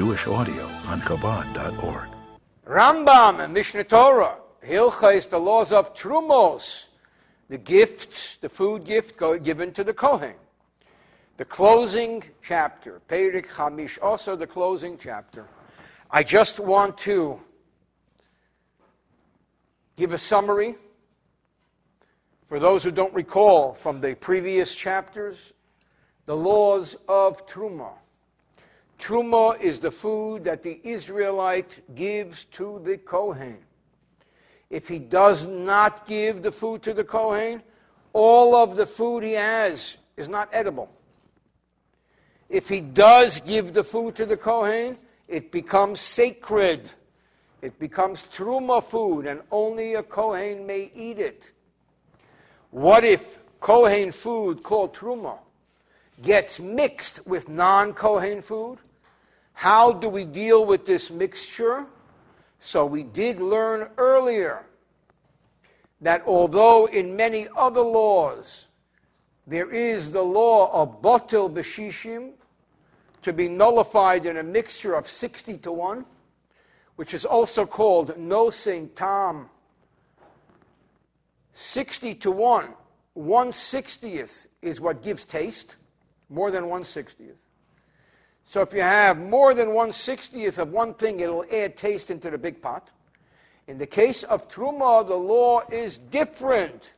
Jewish audio on Chabad.org. Rambam and Mishneh Torah, Hilcha is the laws of Trumos, the gift, the food gift given to the Kohen. The closing chapter, Perik Hamish, also the closing chapter. I just want to give a summary for those who don't recall from the previous chapters the laws of Truma. Truma is the food that the Israelite gives to the Kohen. If he does not give the food to the Kohen, all of the food he has is not edible. If he does give the food to the Kohen, it becomes sacred. It becomes truma food, and only a Kohen may eat it. What if Kohen food called truma gets mixed with non Kohen food? How do we deal with this mixture? So we did learn earlier that although in many other laws there is the law of botil b'shishim to be nullified in a mixture of 60 to 1, which is also called nosing tam. 60 to 1, 160th is what gives taste, more than 160th. So if you have more than 160th of one thing, it'll add taste into the big pot. In the case of Truma, the law is different.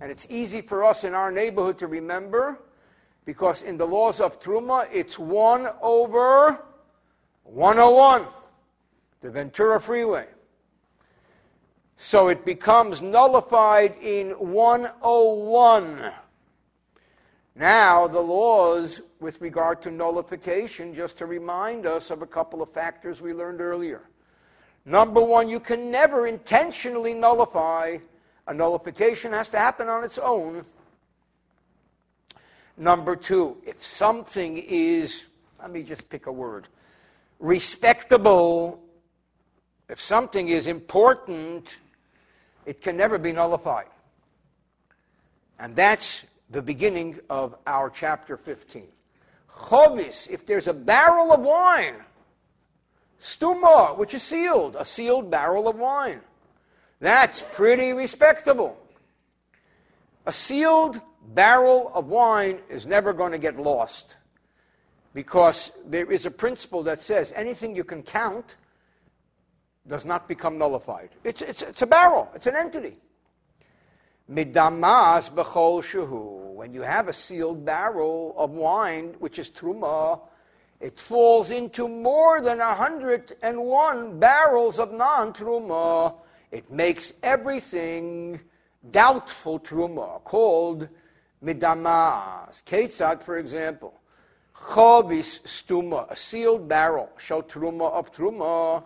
And it's easy for us in our neighborhood to remember because in the laws of Truma, it's 1 over 101, the Ventura Freeway. So it becomes nullified in 101. Now, the laws with regard to nullification, just to remind us of a couple of factors we learned earlier. Number one, you can never intentionally nullify. A nullification has to happen on its own. Number two, if something is, let me just pick a word, respectable, if something is important, it can never be nullified. And that's the beginning of our chapter 15. Chovis, if there's a barrel of wine, stuma, which is sealed, a sealed barrel of wine. That's pretty respectable. A sealed barrel of wine is never going to get lost because there is a principle that says anything you can count does not become nullified. It's, it's, it's a barrel, it's an entity. Midamas b'chol shehu. When you have a sealed barrel of wine, which is truma, it falls into more than 101 barrels of non-truma. It makes everything doubtful truma, called midamas. Ketzad, for example. Chobis stuma, a sealed barrel, shall truma of truma.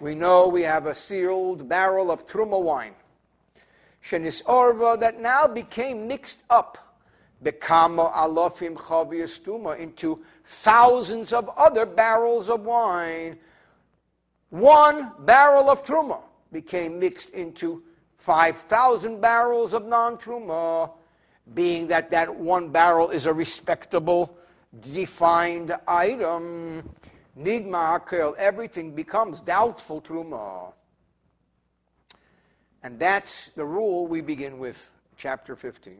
We know we have a sealed barrel of truma wine shenis orva, that now became mixed up, bekamo alofim chaviyastuma, into thousands of other barrels of wine. One barrel of truma became mixed into 5,000 barrels of non-truma, being that that one barrel is a respectable, defined item. Nigma everything becomes doubtful truma. And that's the rule we begin with, chapter 15.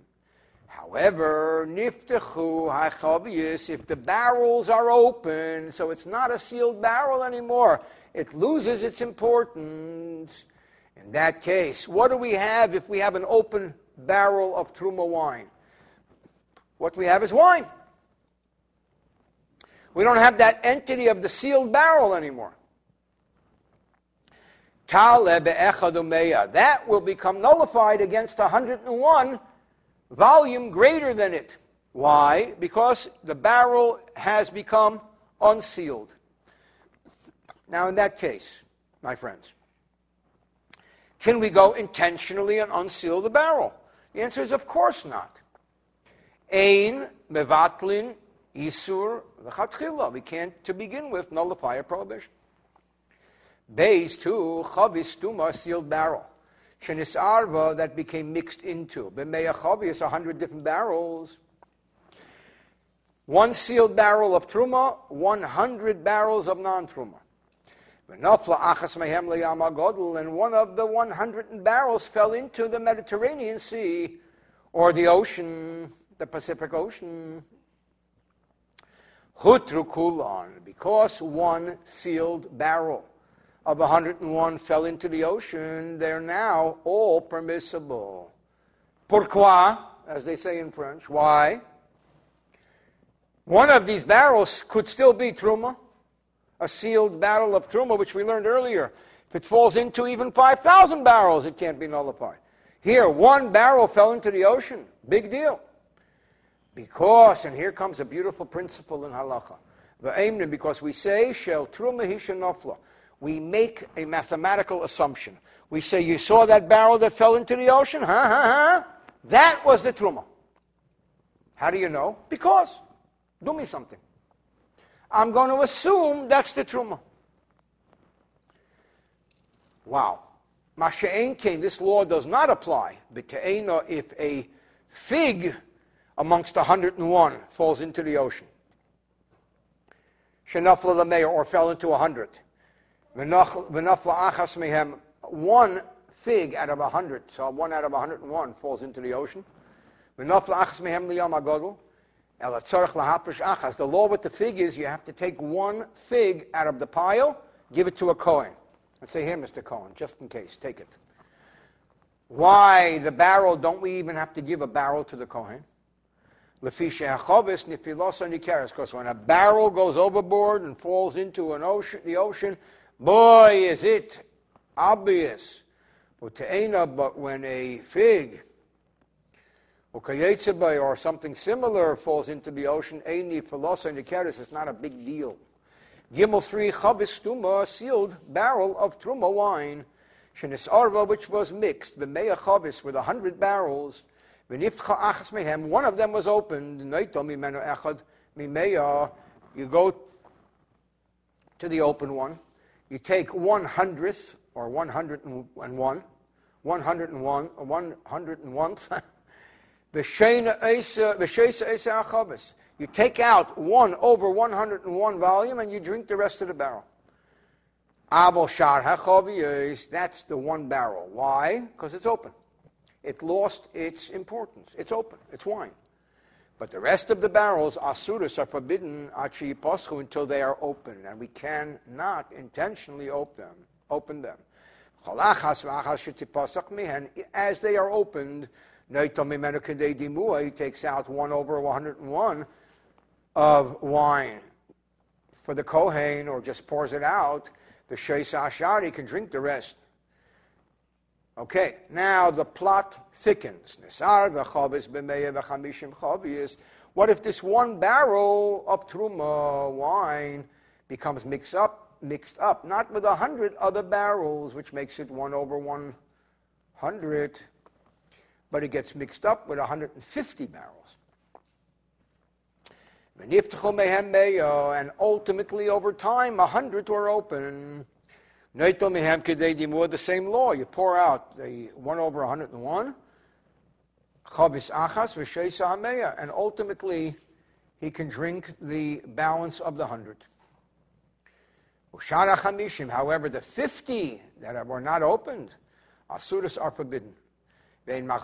However, niftechu hachavius, if the barrels are open, so it's not a sealed barrel anymore, it loses its importance. In that case, what do we have if we have an open barrel of truma wine? What we have is wine. We don't have that entity of the sealed barrel anymore. That will become nullified against 101 volume greater than it. Why? Because the barrel has become unsealed. Now, in that case, my friends, can we go intentionally and unseal the barrel? The answer is of course not. Ein mevatlin isur v'chatchila. We can't, to begin with, nullify a prohibition. Base two, chavis tuma, sealed barrel. Shenis arva, that became mixed into. B'meya chavis, a hundred different barrels. One sealed barrel of truma, 100 barrels of Akasmehemla Yamagodl and one of the 100 barrels fell into the Mediterranean Sea or the ocean, the Pacific Ocean. Hutru kulon, because one sealed barrel of 101 fell into the ocean, they're now all permissible. Pourquoi, as they say in French? Why? One of these barrels could still be truma, a sealed barrel of truma, which we learned earlier. If it falls into even 5,000 barrels, it can't be nullified. Here, one barrel fell into the ocean. Big deal. Because, and here comes a beautiful principle in halacha. Because we say, shel truma hishanofla we make a mathematical assumption. We say, You saw that barrel that fell into the ocean? Huh, huh, huh? That was the truma. How do you know? Because. Do me something. I'm going to assume that's the truma. Wow. Masha'en came, this law does not apply. But if a fig amongst 101 falls into the ocean, Shanafla or fell into 100 one fig out of a hundred, so one out of a hundred and one falls into the ocean. The law with the fig is you have to take one fig out of the pile, give it to a Kohen. Let's say, here, Mr. Cohen, just in case, take it. Why the barrel? Don't we even have to give a barrel to the Kohen? Because when a barrel goes overboard and falls into an ocean, the ocean, Boy, is it obvious. But when a fig or something similar falls into the ocean, Eini Philosa and it's not a big deal. Gimel 3, Chabis Tuma, sealed barrel of Truma wine, Shenis Arva, which was mixed, B'meya Chabis, with a hundred barrels, V'niftcha Achas Mehem, one of them was opened, Neito Mimeno Echad, Mimeya, you go to the open one, you take one hundredth or one hundred and one, one hundred and one, one hundred and one. You take out one over 101 volume and you drink the rest of the barrel. That's the one barrel. Why? Because it's open. It lost its importance. It's open. It's wine. But the rest of the barrels, asuras, are forbidden achi until they are open, and we cannot intentionally open them. Open them. As they are opened, he takes out one over 101 of wine for the Kohen, or just pours it out. The Sheis Ashari can drink the rest. Okay, now the plot thickens. What if this one barrel of truma wine becomes mixed up, mixed up, not with a hundred other barrels, which makes it one over one hundred, but it gets mixed up with 150 barrels. And ultimately, over time, a hundred were open. The same law. You pour out the 1 over 101, chabis achas v'sheisa and ultimately he can drink the balance of the 100. Ushara chamishim, however, the 50 that were not opened, asuras are forbidden. Now,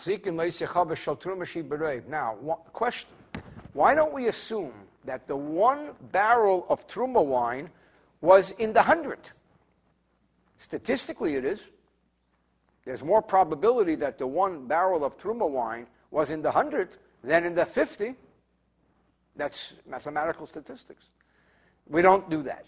question. Why don't we assume that the one barrel of truma wine was in the hundred? Statistically, it is. There's more probability that the one barrel of Truma wine was in the 100 than in the 50. That's mathematical statistics. We don't do that.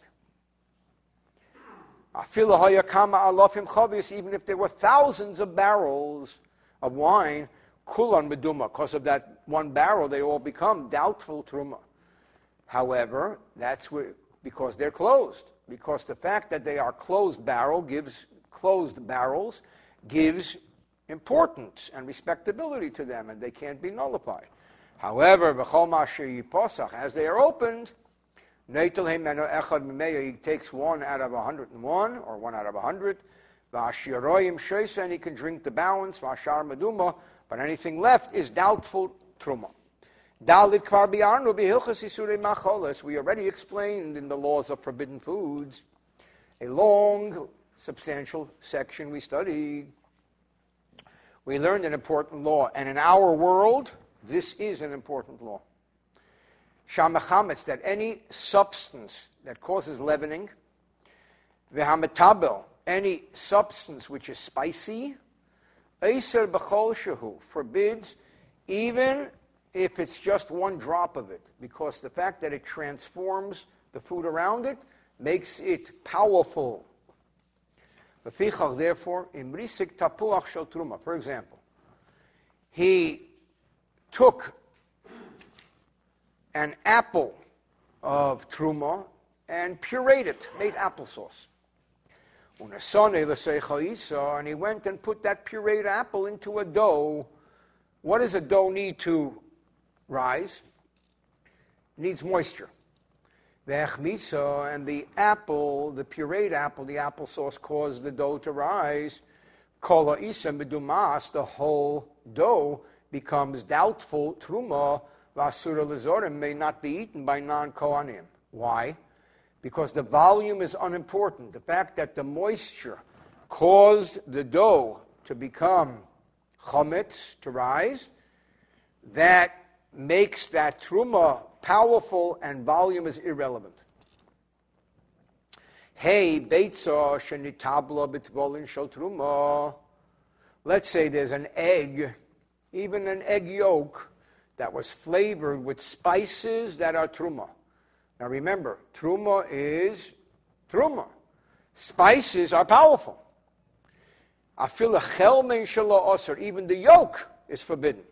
Even if there were thousands of barrels of wine, kulan meduma, because of that one barrel, they all become doubtful truma. However, that's where, because they're closed because the fact that they are closed barrel gives closed barrels gives importance and respectability to them, and they can't be nullified. However, as they are opened, he takes one out of 101 or one out of 100. And he can drink the balance, but anything left is doubtful truma. Dalit kvar biarnu bihilchas isurei macholas. We already explained in the laws of forbidden foods a long, substantial section we studied. We learned an important law, and in our world, this is an important law. Shamachametz, that any substance that causes leavening, v'hametabel, any substance which is spicy, Eiser b'chol shehu, forbids even if it's just one drop of it, because the fact that it transforms the food around it makes it powerful. Therefore. For example, he took an apple of truma and pureed it, made applesauce. And he went and put that pureed apple into a dough. What does a dough need to rise? Needs moisture. The echmisa and the apple, the pureed apple, the applesauce caused the dough to rise. The whole dough becomes doubtful. Truma vasura lezorim may not be eaten by non-kohanim. Why? Because the volume is unimportant. The fact that the moisture caused the dough to become chametz, to rise, that makes that truma powerful and volume is irrelevant. Hey, beitza shenitabla bitvolin shel truma. Let's say there's an egg, even an egg yolk, that was flavored with spices that are truma. Now remember, truma is truma. Spices are powerful. Even the yolk is forbidden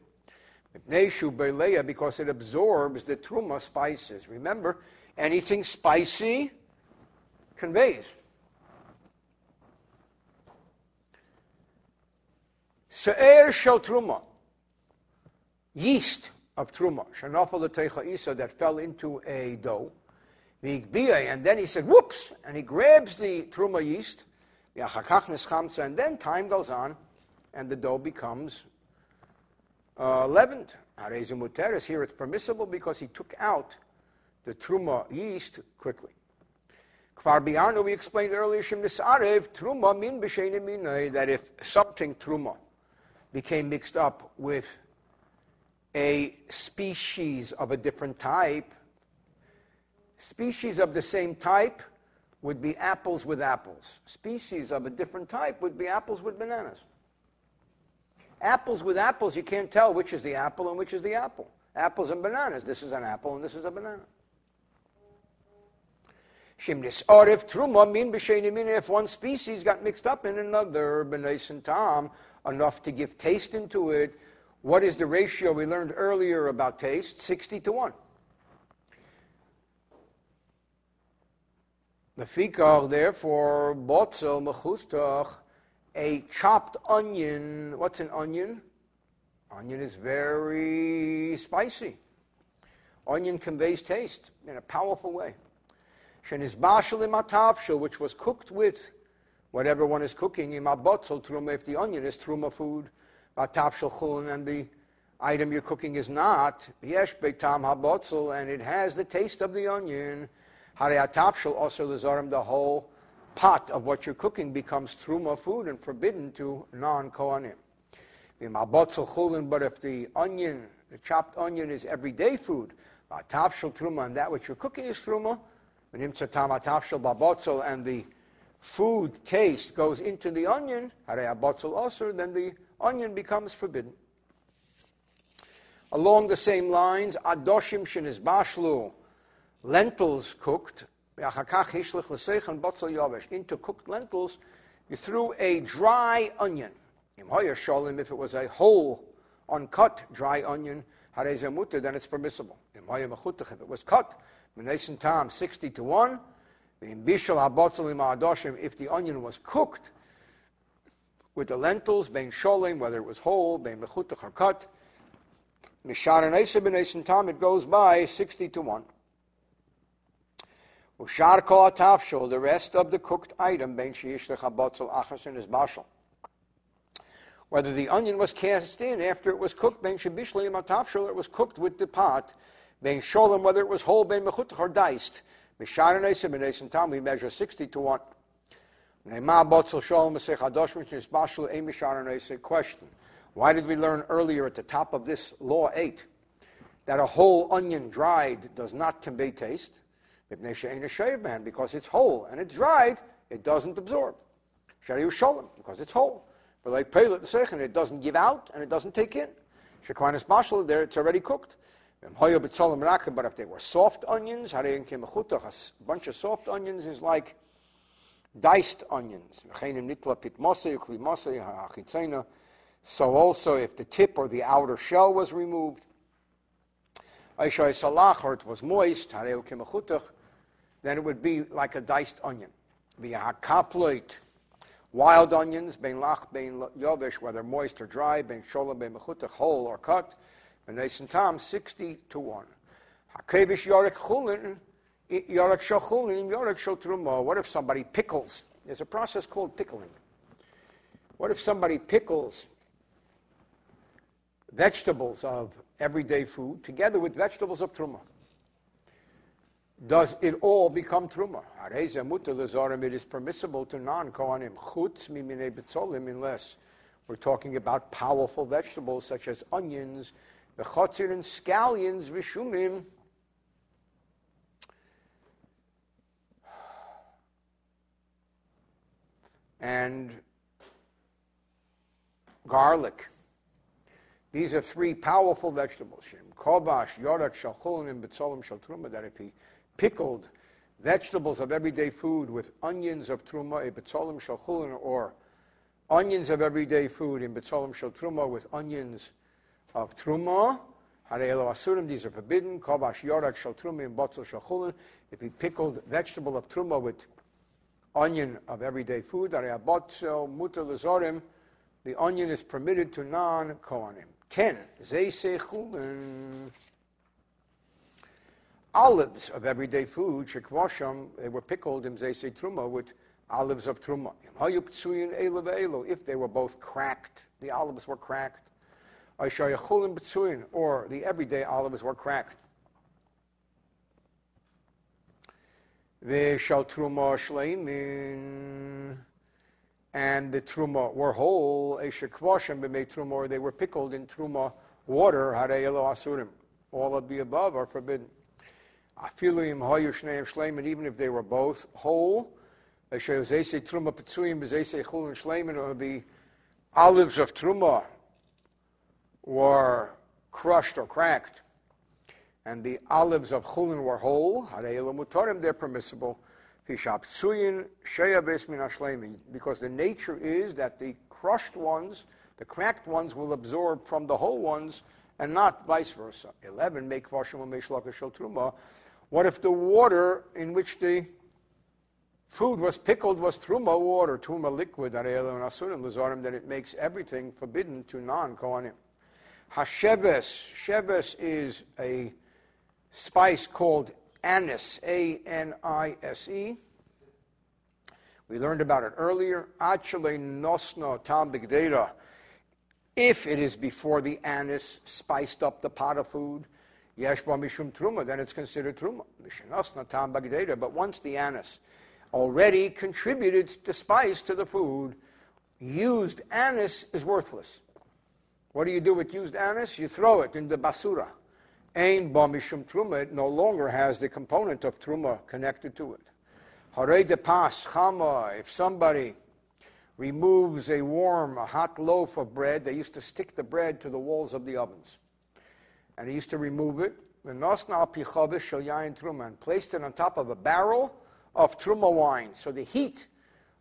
because it absorbs the truma spices. Remember, anything spicy conveys. Se'er shel truma, yeast of truma, shanafal isa that fell into a dough. And then he said, whoops, and he grabs the truma yeast, and then time goes on, and the dough becomes uh, leavened. Here it's permissible because he took out the truma yeast quickly. Kvar biarnu, we explained earlier, shemisarev truma min b'sheni that if something truma became mixed up with a species of a different type, species of the same type would be apples with apples. Species of a different type would be apples with bananas. Apples with apples, you can't tell which is the apple and which is the apple. Apples and bananas. This is an apple and this is a banana. Shimnis arif truma min b'sheinim if one species got mixed up in another, b'nais and tam, enough to give taste into it. What is the ratio we learned earlier about taste? 60 to 1. The fikar, therefore, botzel mechustach, a chopped onion. What's an onion? Onion is very spicy. Onion conveys taste in a powerful way. Which was cooked with whatever one is cooking, truma, if the onion is truma food, and the item you're cooking is not, yesh beitam habotzel, and it has the taste of the onion, also the whole pot of what you're cooking becomes truma food and forbidden to non-kohanim. But if the onion, the chopped onion is everyday food, tapshel truma, and that which you're cooking is truma, and the food taste goes into the onion, then the onion becomes forbidden. Along the same lines, adoshim shenis bashlu, lentils cooked, into cooked lentils, you threw a dry onion. If it was a whole, uncut dry onion, then it's permissible. If it was cut, tam 60 to 1. If the onion was cooked with the lentils, bein sholim, whether it was whole, bein mechutach or cut, it goes by 60 to 1. Ushar kol the rest of the cooked item, ben sheyishlech habotzel achas in his bashal. whether the onion was cast in after it was cooked, ben shabishli matapshul, it was cooked with the pot, ben sholem, whether it was whole, ben mechutach, or diced. Misharanaysim and Asim Tam, we measure 60 to 1. Question. Why did we learn earlier at the top of this law 8 that a whole onion dried does not convey taste? Because it's whole and it's dried, it doesn't absorb. Because it's whole. But like Pelet Sechem, it doesn't give out and it doesn't take in. Shekwanis Mashal, there it's already cooked. But if they were soft onions, a bunch of soft onions is like diced onions. So also if the tip or the outer shell was removed, or it was moist, then it would be like a diced onion. Be a kaploit Wild onions, bein lach, bein yovish, whether moist or dry, bein sholem, bein mechutach, whole or cut, and and tam, 60 to 1. Hakevish yorek chulin, yorek shachulin, yorek shotruma. What if somebody pickles? There's a process called pickling. What if somebody pickles vegetables of everyday food together with vegetables of truma? Does it all become truma? It is permissible to non-kohanim chutz mimine betzolim unless we're talking about powerful vegetables such as onions, bechotzir and scallions, vishumim. And garlic. These are three powerful vegetables. Kobash, yorak, shalchulin, and betzolim shaltruma, that if he pickled vegetables of everyday food with onions of truma, a betzolim shalchulin, or onions of everyday food in betzolim shal truma with onions of truma. Asurim, these are forbidden. Kabash yorak shal in botzol shalchulin. If he pickled vegetable of truma with onion of everyday food, mutar lezorim, the onion is permitted to non-kohanim. Ten, zeisei chulin olives of everyday food, shekwasham, they were pickled in zese truma with olives of truma. If they were both cracked, the olives were cracked. Or the everyday olives were cracked. And the truma were whole. They were pickled in truma water. All of the above are forbidden. Even if they were both whole. Or the olives of truma were crushed or cracked, and the olives of chulin were whole. They're permissible. Because the nature is that the crushed ones, the cracked ones, will absorb from the whole ones and not vice versa. 11, make What if the water in which the food was pickled was truma water, truma liquid, then it makes everything forbidden to non-kohanim. Hashebes, shebes is a spice called anise, A-N-I-S-E. We learned about it earlier. Achale nosno tam bigdata. If it is before the anise spiced up the pot of food, Yeshba Mishum Truma, then it's considered Truma. Mishanas Natam Bagdata. But once the anise already contributed the spice to the food, used anise is worthless. What do you do with used anise? You throw it in the basura. Ain ba mishum truma, it no longer has the component of truma connected to it. Hare de pas chama, if somebody removes a warm, a hot loaf of bread, they used to stick the bread to the walls of the ovens and he used to remove it, and placed it on top of a barrel of truma wine. So the heat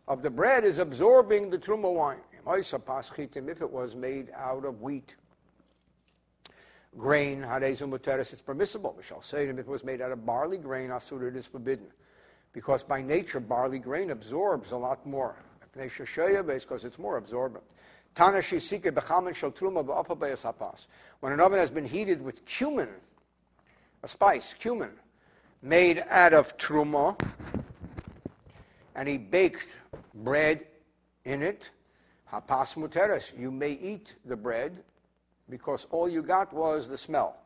of the bread is absorbing the truma wine. If it was made out of wheat, grain, it's permissible. We shall say if it was made out of barley grain, asur, it is forbidden. Because by nature, barley grain absorbs a lot more. Because it's more absorbent. When an oven has been heated with cumin, a spice, cumin, made out of truma, and he baked bread in it, Hapas muteres, you may eat the bread because all you got was the smell.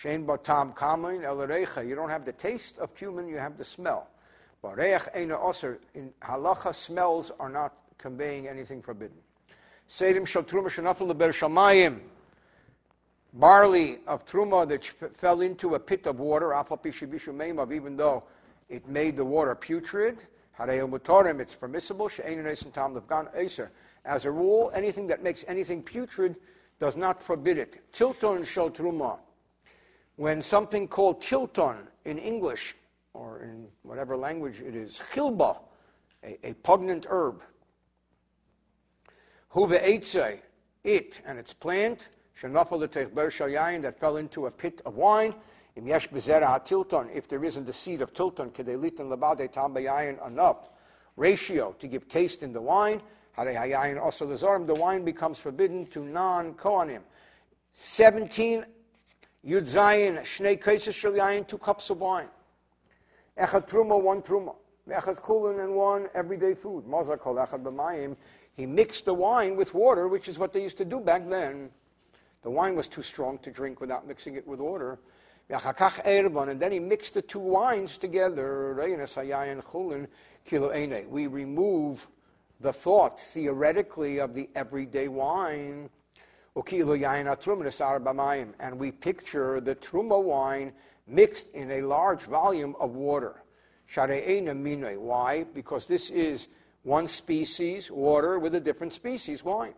Shein batam kamin el You don't have the taste of cumin, you have the smell. Bareich ena oser. In halacha, smells are not conveying anything forbidden. Sedim shal truma leber shamayim. Barley of truma that fell into a pit of water, even though it made the water putrid. It's permissible. As a rule, anything that makes anything putrid does not forbid it. Tilton shel truma. When something called tilton in English, or in whatever language it is, chilba, a, a pungent herb, huve eitze, it and its plant, shenafel shayayin that fell into a pit of wine, im yesh bezera tilton, if there isn't the seed of tilton, kedelitan labade tam enough ratio to give taste in the wine, also the wine becomes forbidden to non-Kohanim. 17 Yud Zayin, Shnei Kaisis Shel Yayin, two cups of wine. Echad Truma, one Truma. Echad Kulin and one everyday food. Mazar Kol Echad B'mayim. He mixed the wine with water, which is what they used to do back then. The wine was too strong to drink without mixing it with water. And then he mixed the two wines together. We remove the thought, theoretically, of the everyday wine. And we picture the truma wine mixed in a large volume of water. Why? Because this is one species, water, with a different species, wine.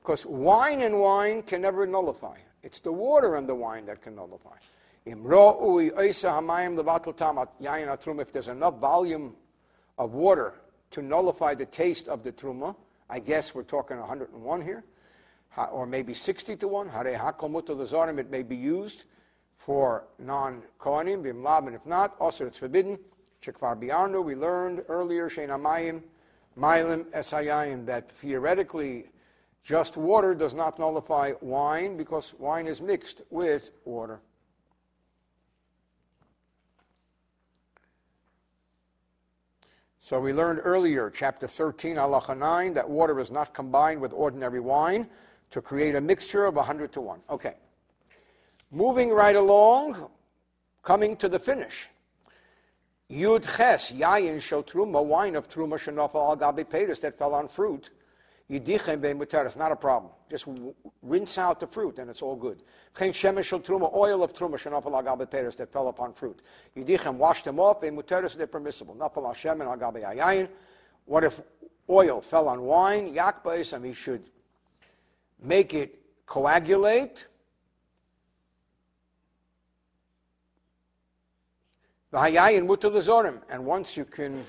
Because wine and wine can never nullify. It's the water and the wine that can nullify. If there's enough volume of water to nullify the taste of the truma, I guess we're talking 101 here, or maybe 60 to 1. It may be used for non-Kohanim, bimlab, and if not, also it's forbidden. Shekvar biarnu, we learned earlier, shenamayim, milim esayayim, that theoretically just water does not nullify wine because wine is mixed with water. So we learned earlier, chapter 13, halacha 9, that water is not combined with ordinary wine to create a mixture of 100 to 1. Okay. Moving right along, coming to the finish. Yud ches, yayin shel truma, wine of truma shenofal al gabi that fell on fruit. Yidichem be'muteres, not a problem. Just rinse out the fruit and it's all good. Chen shemesh shel truma, oil of truma shenofal al gabi that fell upon fruit. Yidichem, wash them off, be'muteres, they're permissible. Nafal al shemen al gabi yayin. What if oil fell on wine? Yak ba'isam, he should make it coagulate And once you can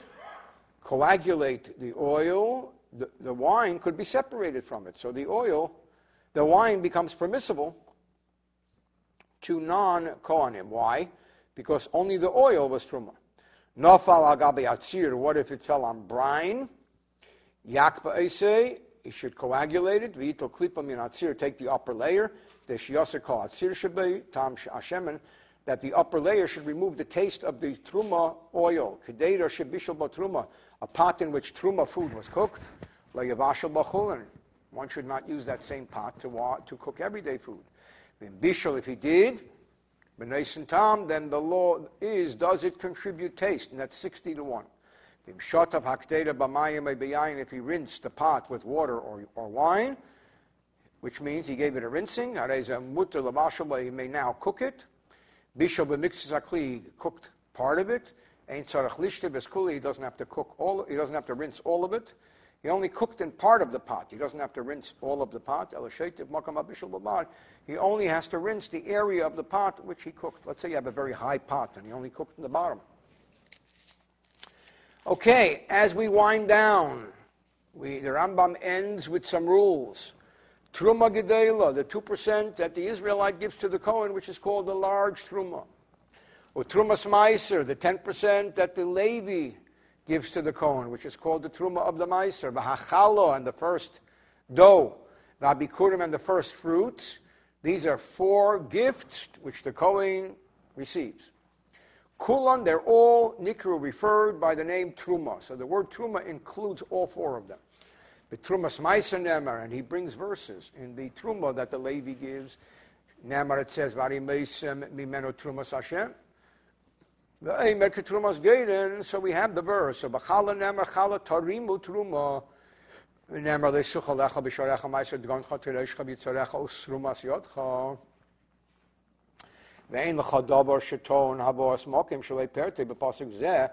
coagulate the oil, the, the wine could be separated from it. So the oil, the wine becomes permissible to non Kohanim. Why? Because only the oil was truma. Agabe atzir. What if it fell on brine? Yakba ese. He should coagulate it. V'ito klipa min atzir. Take the upper layer. The shiyoser kol atzir shebe tam hashemen that the upper layer should remove the taste of the truma oil, kedera shebishal truma, a pot in which truma food was cooked, layavashal bachulin. One should not use that same pot to, wa- to cook everyday food. Bishal, if he did, b'neisin tam, then the law is, does it contribute taste? And that's 60 to 1. If he rinsed the pot with water or, or wine, which means he gave it a rinsing, he may now cook it. Bishop b'mixis cooked part of it. Ain't tzarach lishte beskuli. He doesn't have to cook all. He doesn't have to rinse all of it. He only cooked in part of the pot. He doesn't have to rinse all of the pot. He only has to rinse the area of the pot which he cooked. Let's say you have a very high pot and he only cooked in the bottom. Okay, as we wind down, we, the Rambam ends with some rules. Truma Gedela, the 2% that the Israelite gives to the Kohen, which is called the large Truma. Or Truma Meiser, the 10% that the Levi gives to the Kohen, which is called the Truma of the Meiser. V'hachalo, and the first dough. V'abikurim, and the first fruits. These are four gifts which the Kohen receives. Kulan, they're all Nikru referred by the name Truma. So the word Truma includes all four of them. Betrumas Maisa Nemar, and he brings verses in the Truma that the Levi gives. Nemar, it says, Vari Meisem Mimeno Trumas Hashem. So we have the verse. So Bachala Nemar Chala Tarimu Truma. Nemar Lesucha Lecha B'Sharecha Maisa Dgoncha Tereishcha B'Tzarecha Usrumas Yodcha. Ve'en Lecha Dabar Sheton Habos Mokim Shalei Perte B'Pasuk Zeh.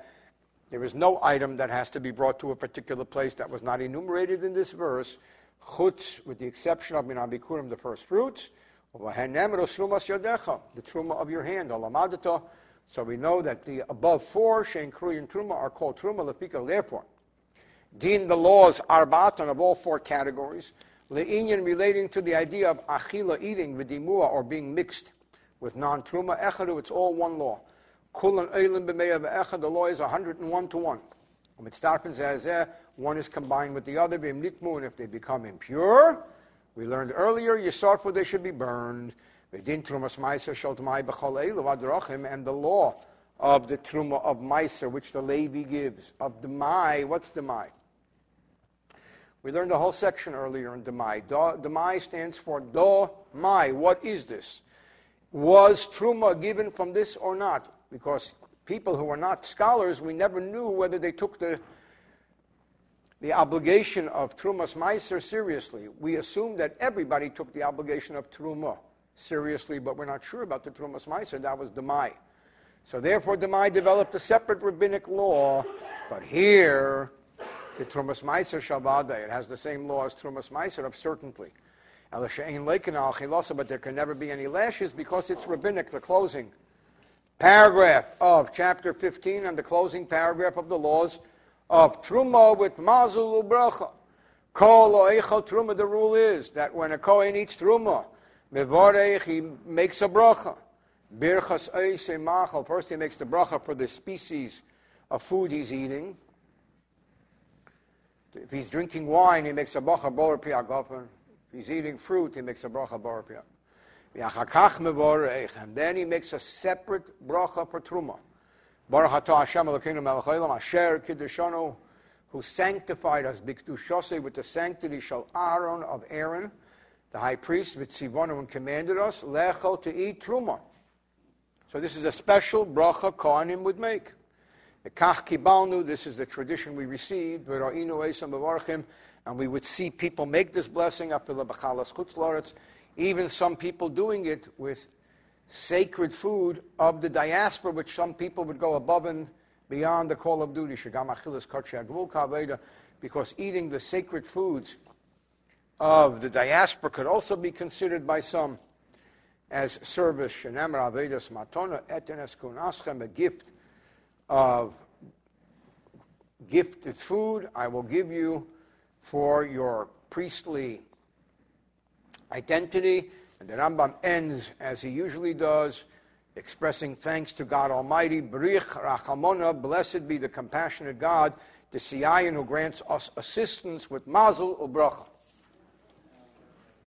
There is no item that has to be brought to a particular place that was not enumerated in this verse, chutz, with the exception of minabikurim, the first fruits, the truma of your hand. So we know that the above four, shein krui and truma, are called truma lepika. Therefore, din the laws arbatan of all four categories, le'inyan relating to the idea of achila eating, vidimua, or being mixed with non-truma, echadu, it's all one law. Kulan Eilim B'meya the law is 101 to 1. Um, Mitzdarpin says one is combined with the other, and if they become impure, we learned earlier, Yisarfu, they should be burned. And the law of the Truma of Meiser, which the Levi gives, of Demai, what's Demai? We learned a whole section earlier in Demai. Demai stands for Do Mai. What is this? Was Truma given from this or not? Because people who were not scholars, we never knew whether they took the, the obligation of Trumas Meiser seriously. We assumed that everybody took the obligation of Truma seriously, but we're not sure about the Trumas Meiser. That was Demai. So therefore, Demai developed a separate rabbinic law, but here, the Trumas Meiser Shabada, it has the same law as Trumas Meiser of certainty. But there can never be any lashes because it's rabbinic, the closing paragraph of chapter 15 and the closing paragraph of the laws of Truma with Mazul Ubracha. Kol Oecha Truma, the rule is that when a Kohen eats Truma, Mevorech, he makes a bracha. Birchas Eise Machal. First, he makes the bracha for the species of food he's eating. If he's drinking wine, he makes a bracha Bor If he's eating fruit, he makes a bracha Bor and then he makes a separate bracha for Truma. Baruch atah Hashem Elokeinu melech haolam asher kiddushanu, who sanctified us b'kedushosei with the sanctity shall Aaron of Aaron, the high priest, v'tzivonu, and commanded us lecho to eat Truma. So this is a special bracha Kohanim would make. The kach kibalnu, this is the tradition we received, v'ra'inu eisam b'varchim, and we would see people make this blessing after the b'chalas chutz even some people doing it with sacred food of the diaspora, which some people would go above and beyond the call of duty, because eating the sacred foods of the diaspora could also be considered by some as service, a gift of gifted food I will give you for your priestly identity. And the Rambam ends, as he usually does, expressing thanks to God Almighty. Brich Rachamona, blessed be the compassionate God, the Siayan who grants us assistance with Mazel Ubracha.